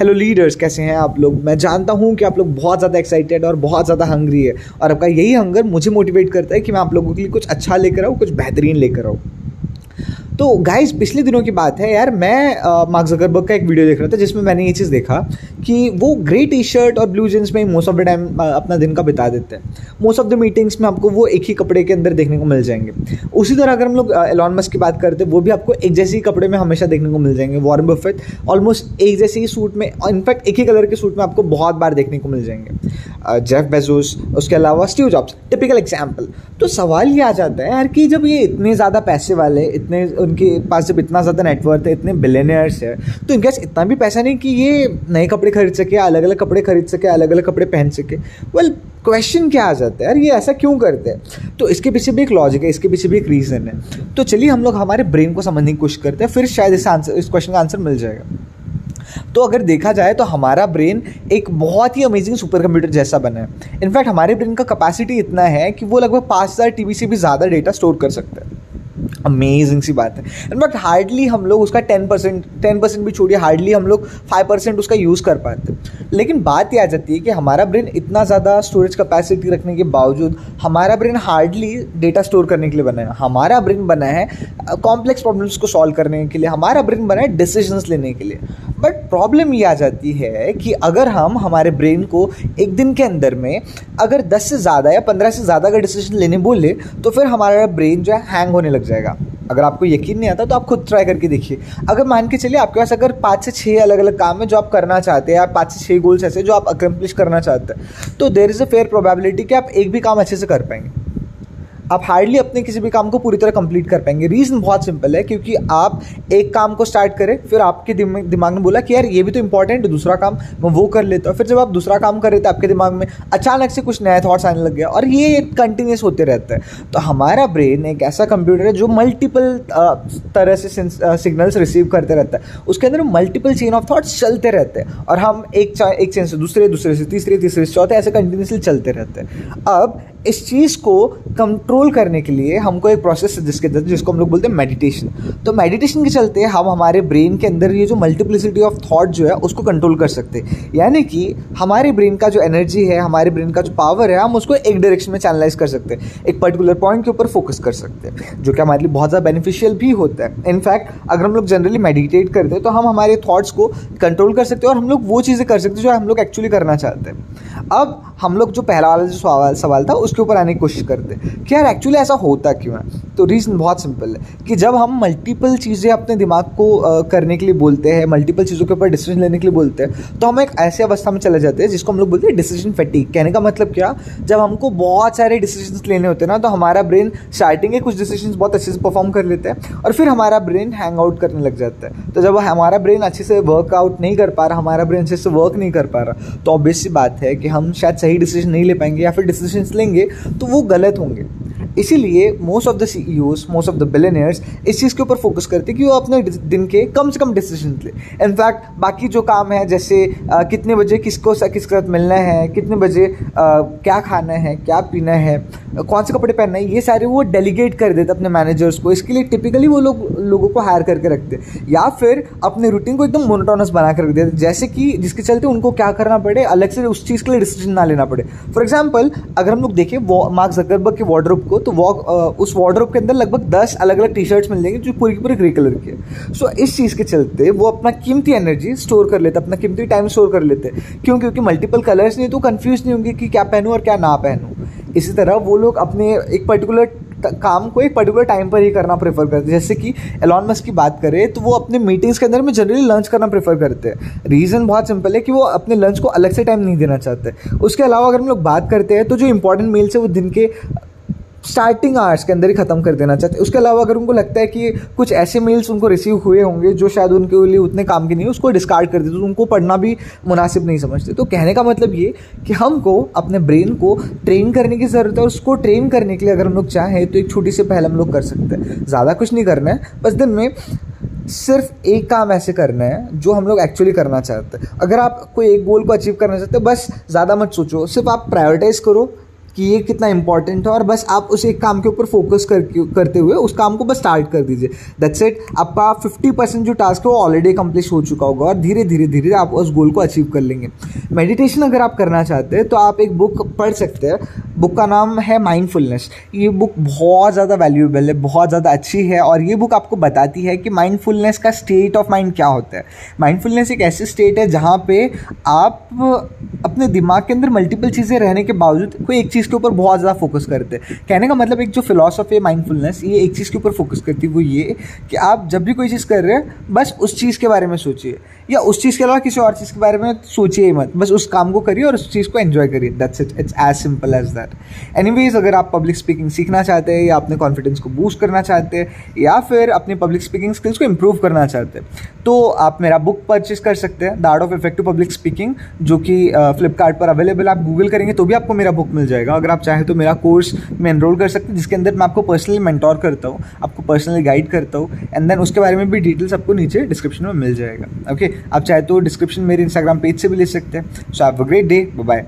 Hello leaders कैसे हैं आप लोग? मैं जानता हूँ कि आप लोग बहुत ज़्यादा एक्साइटेड और बहुत ज़्यादा हंग्री है। और आपका यही हंगर मुझे मोटिवेट करता है कि मैं आप लोगों के लिए कुछ अच्छा लेकर आऊँ, कुछ बेहतरीन लेकर आऊँ। तो गाइस पिछले दिनों की बात है यार, मैं मार्क जकरबर्ग का एक वीडियो देख रहा था, जिसमें मैंने ये चीज़ देखा कि वो ग्रे टी शर्ट और ब्लू जींस में मोस्ट ऑफ़ द टाइम अपना दिन का बिता देते हैं। मोस्ट ऑफ़ द मीटिंग्स में आपको वो एक ही कपड़े के अंदर देखने को मिल जाएँगे। उसी तरह अगर हम लोग एलॉन मस्क की बात करते हैं, वो भी आपको एक जैसे ही कपड़े में हमेशा देखने को मिल जाएँगे। वॉरन बफेट ऑलमोस्ट एक जैसे ही सूट में इनफैक्ट एक ही कलर के सूट में आपको बहुत बार देखने को मिल जाएँगे। जेफ बेजोस, उसके अलावा स्टीव जॉब्स टिपिकल एग्ज़ाम्पल तो सवाल ये आ जाता है यार कि जब ये इतने ज़्यादा पैसे वाले, इतने उनके पास जब इतना ज़्यादा नेटवर्थ है, इतने बिलेनियर्स है तो इनके पास इतना भी पैसा नहीं कि ये नए कपड़े खरीद सके अलग अलग कपड़े खरीद सके अलग अलग कपड़े पहन सके? वेल क्वेश्चन क्या आ जाता है यार, ये ऐसा क्यों करते हैं? तो इसके पीछे भी एक लॉजिक है, इसके पीछे भी एक रीज़न है. तो चलिए हम लोग हमारे ब्रेन को समझने की कोशिश करते हैं, फिर शायद इस आंसर इस क्वेश्चन का आंसर मिल जाएगा. तो अगर देखा जाए तो हमारा ब्रेन एक बहुत ही अमेजिंग सुपर कंप्यूटर जैसा बना है। इनफैक्ट हमारे ब्रेन का कैपेसिटी इतना है कि वो लगभग पाँच हज़ार टी से भी ज़्यादा डेटा स्टोर कर सकता है। अमेजिंग सी बात है। इनफैक्ट हार्डली हम लोग उसका टेन परसेंट टेन परसेंट भी छोड़िए हार्डली हम लोग फाइव परसेंट उसका यूज़ कर पाते। लेकिन बात यह आ जाती है कि हमारा ब्रेन इतना ज़्यादा स्टोरेज कैपेसिटी रखने के बावजूद, हमारा ब्रेन हार्डली डेटा स्टोर करने के लिए बना है। हमारा ब्रेन बना है कॉम्प्लेक्स प्रॉब्लम्स को सॉल्व करने के लिए, हमारा ब्रेन बना है डिसीजंस लेने के लिए। बट प्रॉब्लम ये आ जाती है कि अगर हम हमारे ब्रेन को एक दिन के अंदर में अगर 10 से ज़्यादा या 15 से ज़्यादा अगर डिसीज़न लेने बोले तो फिर हमारा ब्रेन जो है हैंग होने लग जाएगा। अगर आपको यकीन नहीं आता तो आप खुद ट्राई करके देखिए। अगर मान के चलिए आपके पास अगर पाँच से छः अलग अलग काम है जो आप करना चाहते हैं या पाँच से छः गोल्स ऐसे जो आप अकम्पलिश करना चाहते हैं तो there is a fair probability कि आप एक भी काम अच्छे से कर पाएँगे। आप हार्डली अपने किसी भी काम को पूरी तरह कंप्लीट कर पाएँगे। रीज़न बहुत सिंपल है, क्योंकि आप एक काम को स्टार्ट करें, फिर आपके दिमाग में बोला कि यार ये भी तो इंपॉर्टेंट है, दूसरा काम मैं वो कर लेता हूँ। फिर जब आप दूसरा काम कर रहे थे, आपके दिमाग में अचानक से कुछ नया थाट्स आने लग गया और ये कंटिन्यूस होते रहता है। तो हमारा ब्रेन एक ऐसा कंप्यूटर है जो मल्टीपल तरह से सिग्नल्स रिसीव करते रहता है। उसके अंदर मल्टीपल चेन ऑफ़ थाट्स चलते रहते हैं और हम एक एक चेन से दूसरे दूसरे से तीसरे तीसरे से चौथे ऐसे कंटिन्यूसली चलते रहते हैं। अब इस चीज़ को कंट्रोल करने के लिए हमको एक प्रोसेस है, जिसके जिसको हम लोग बोलते हैं मेडिटेशन तो मेडिटेशन के चलते हम हमारे ब्रेन के अंदर ये जो मल्टीप्लिसिटी ऑफ़ थॉट जो है, उसको कंट्रोल कर सकते हैं. यानी कि हमारे ब्रेन का जो एनर्जी है, हमारे ब्रेन का जो पावर है, हम उसको एक डायरेक्शन में चैनलाइज कर सकते हैं. एक पर्टिकुलर पॉइंट के ऊपर फोकस कर सकते हैं, जो कि हमारे लिए बहुत ज़्यादा बेनिफिशियल भी होता है. इनफैक्ट अगर हम लोग जनरली मेडिटेट करते हैं तो हम हमारे थॉट्स को कंट्रोल कर सकते हैं और हम लोग वो चीज़ें कर सकते हैं जो हम लोग एक्चुअली करना चाहते हैं. अब हम लोग जो पहला वाला जो सवाल सवाल था, उसके ऊपर आने की कोशिश करते। कि यार एक्चुअली ऐसा होता क्यों है? तो रीज़न बहुत सिंपल है कि जब हम मल्टीपल चीज़ें अपने दिमाग को करने के लिए बोलते हैं मल्टीपल चीज़ों के ऊपर डिसीज़न लेने के लिए बोलते हैं तो हम एक ऐसी अवस्था में चले जाते हैं जिसको हम लोग बोलते हैं डिसीज़न फैटिक कहने का मतलब क्या? जब हमको बहुत सारे डिसीज़न लेने होते हैं ना तो हमारा ब्रेन स्टार्टिंग के कुछ डिसीज़न बहुत अच्छे से परफॉर्म कर लेते हैं और फिर हमारा ब्रेन हैंग आउट करने लग जाता है। तो जब हमारा ब्रेन अच्छे से वर्कआउट नहीं कर पा रहा, हमारा ब्रेन अच्छे से वर्क नहीं कर पा रहा तो ऑब्वियस सी बात है कि हम शायद सही डिसीज़न नहीं ले पाएँगे या फिर डिसीज़न लेंगे तो वो गलत होंगे। इसीलिए most of the C most of the billionaires इस चीज़ के ऊपर फोकस करते हैं कि वो अपने दिन के कम से कम डिसीज़न ले। इनफैक्ट बाकी जो काम है जैसे आ, कितने बजे किसको किसके साथ मिलना है कितने बजे आ, क्या खाना है क्या पीना है कौन से कपड़े पहनना है ये सारे वो डेलीगेट कर देते अपने मैनेजर्स को। इसके लिए टिपिकली वो लोग लोगों को हायर करके रखते या फिर अपने रूटीन को एकदम मोनोटोनस बना कर रख देते जैसे कि जिसके चलते उनको क्या करना पड़े अलग से उस चीज़ के लिए डिसीज़न ना लेना पड़े। फॉर एग्ज़ाम्पल अगर हम लोग देखें मार्क जकरबर्ग के वार्ड्रोप को तो वॉक उस वार्ड्रोप के अंदर लगभग दस अलग अलग टी शर्ट्स मिल जाएँगे जो पूरी की पूरी ग्रे कलर की है। सो इस चीज़ के चलते वो अपना कीमती एनर्जी स्टोर कर लेते, अपना कीमती टाइम स्टोर कर लेते। क्यों? क्योंकि मल्टीपल कलर्स नहीं तो कन्फ्यूज़ नहीं होंगे कि क्या पहनूँ और क्या ना पहनूँ। इसी तरह वो लोग अपने एक पर्टिकुलर काम को एक पर्टिकुलर टाइम पर ही करना प्रेफर करते हैं। जैसे कि एलॉन मस्क की बात करें तो वो अपने मीटिंग्स के अंदर में जनरली लंच करना प्रेफर करते हैं। रीज़न बहुत सिंपल है कि वो अपने लंच को अलग से टाइम नहीं देना चाहते। उसके अलावा अगर हम लोग बात करते हैं तो जो इंपॉर्टेंट मील्स है, वो दिन के स्टार्टिंग आवर्स के अंदर ही ख़त्म कर देना चाहते हैं। उसके अलावा अगर उनको लगता है कि कुछ ऐसे मेल्स उनको रिसीव हुए होंगे जो शायद उनके लिए उतने काम के नहीं उसको डिस्कार्ड कर देते तो उनको पढ़ना भी मुनासिब नहीं समझते। तो कहने का मतलब ये कि हमको अपने ब्रेन को ट्रेन करने की ज़रूरत है और उसको ट्रेन करने के लिए अगर हम लोग चाहें तो एक छोटी सी पहल हम लोग कर सकते हैं। ज़्यादा कुछ नहीं करना है, बस दिन में सिर्फ़ एक काम ऐसे करना है जो हम लोग एक्चुअली करना चाहते हैं। अगर आप कोई एक गोल को अचीव करना चाहते हैं, बस ज़्यादा मत सोचो, सिर्फ़ आप प्रायोरिटाइज करो कि ये कितना इंपॉर्टेंट है और बस आप उस एक काम के ऊपर फोकस कर, करते हुए उस काम को बस स्टार्ट कर दीजिए। दैट्स इट आपका फिफ्टी परसेंट जो टास्क है वो ऑलरेडी कंप्लीट हो चुका होगा और धीरे धीरे धीरे आप उस गोल को अचीव कर लेंगे। मेडिटेशन अगर आप करना चाहते हैं तो आप एक बुक पढ़ सकते हैं। बुक का नाम है माइंडफुलनेस ये बुक बहुत ज़्यादा वैल्यूएबल है, बहुत ज़्यादा अच्छी है और ये बुक आपको बताती है कि माइंडफुलनेस का स्टेट ऑफ़ माइंड क्या होता है। माइंडफुलनेस एक ऐसी स्टेट है जहाँ पे आप अपने दिमाग के अंदर मल्टीपल चीज़ें रहने के बावजूद कोई एक चीज़ के ऊपर बहुत ज़्यादा फोकस करते हैं। कहने का मतलब एक जो फिलोसफी है माइंडफुलनेस ये एक चीज़ के ऊपर फोकस करती है, वो ये कि आप जब भी कोई चीज़ कर रहे हैं, बस उस चीज़ के बारे में सोचिए। या उस चीज़ के अलावा किसी और चीज़ के बारे में सोचिए ही मत। बस उस काम को करिए और उस चीज़ को एन्जॉय करिए। That's it it's as simple as that anyways अगर आप पब्लिक स्पीकिंग सीखना चाहते हैं या अपने कॉन्फिडेंस को बूस्ट करना चाहते हैं या फिर अपने पब्लिक स्पीकिंग स्किल्स को इम्प्रूव करना चाहते हैं तो आप मेरा बुक परचेज कर सकते हैं the art of effective public speaking जो कि फ्लिपकार्ट पर अवेलेबल आप गूगल करेंगे तो भी आपको मेरा बुक मिल जाएगा। अगर आप चाहें तो मेरा कोर्स में एनरोल कर सकते हैं, जिसके अंदर मैं आपको पर्सनली मेंटोर करता हूँ, आपको पर्सनली गाइड करता हूँ एंड देन उसके बारे में भी डिटेल्स आपको नीचे डिस्क्रिप्शन में मिल जाएगा। ओके? आप चाहे तो डिस्क्रिप्शन मेरे इंस्टाग्राम पेज से भी ले सकते हैं। So have a great day bye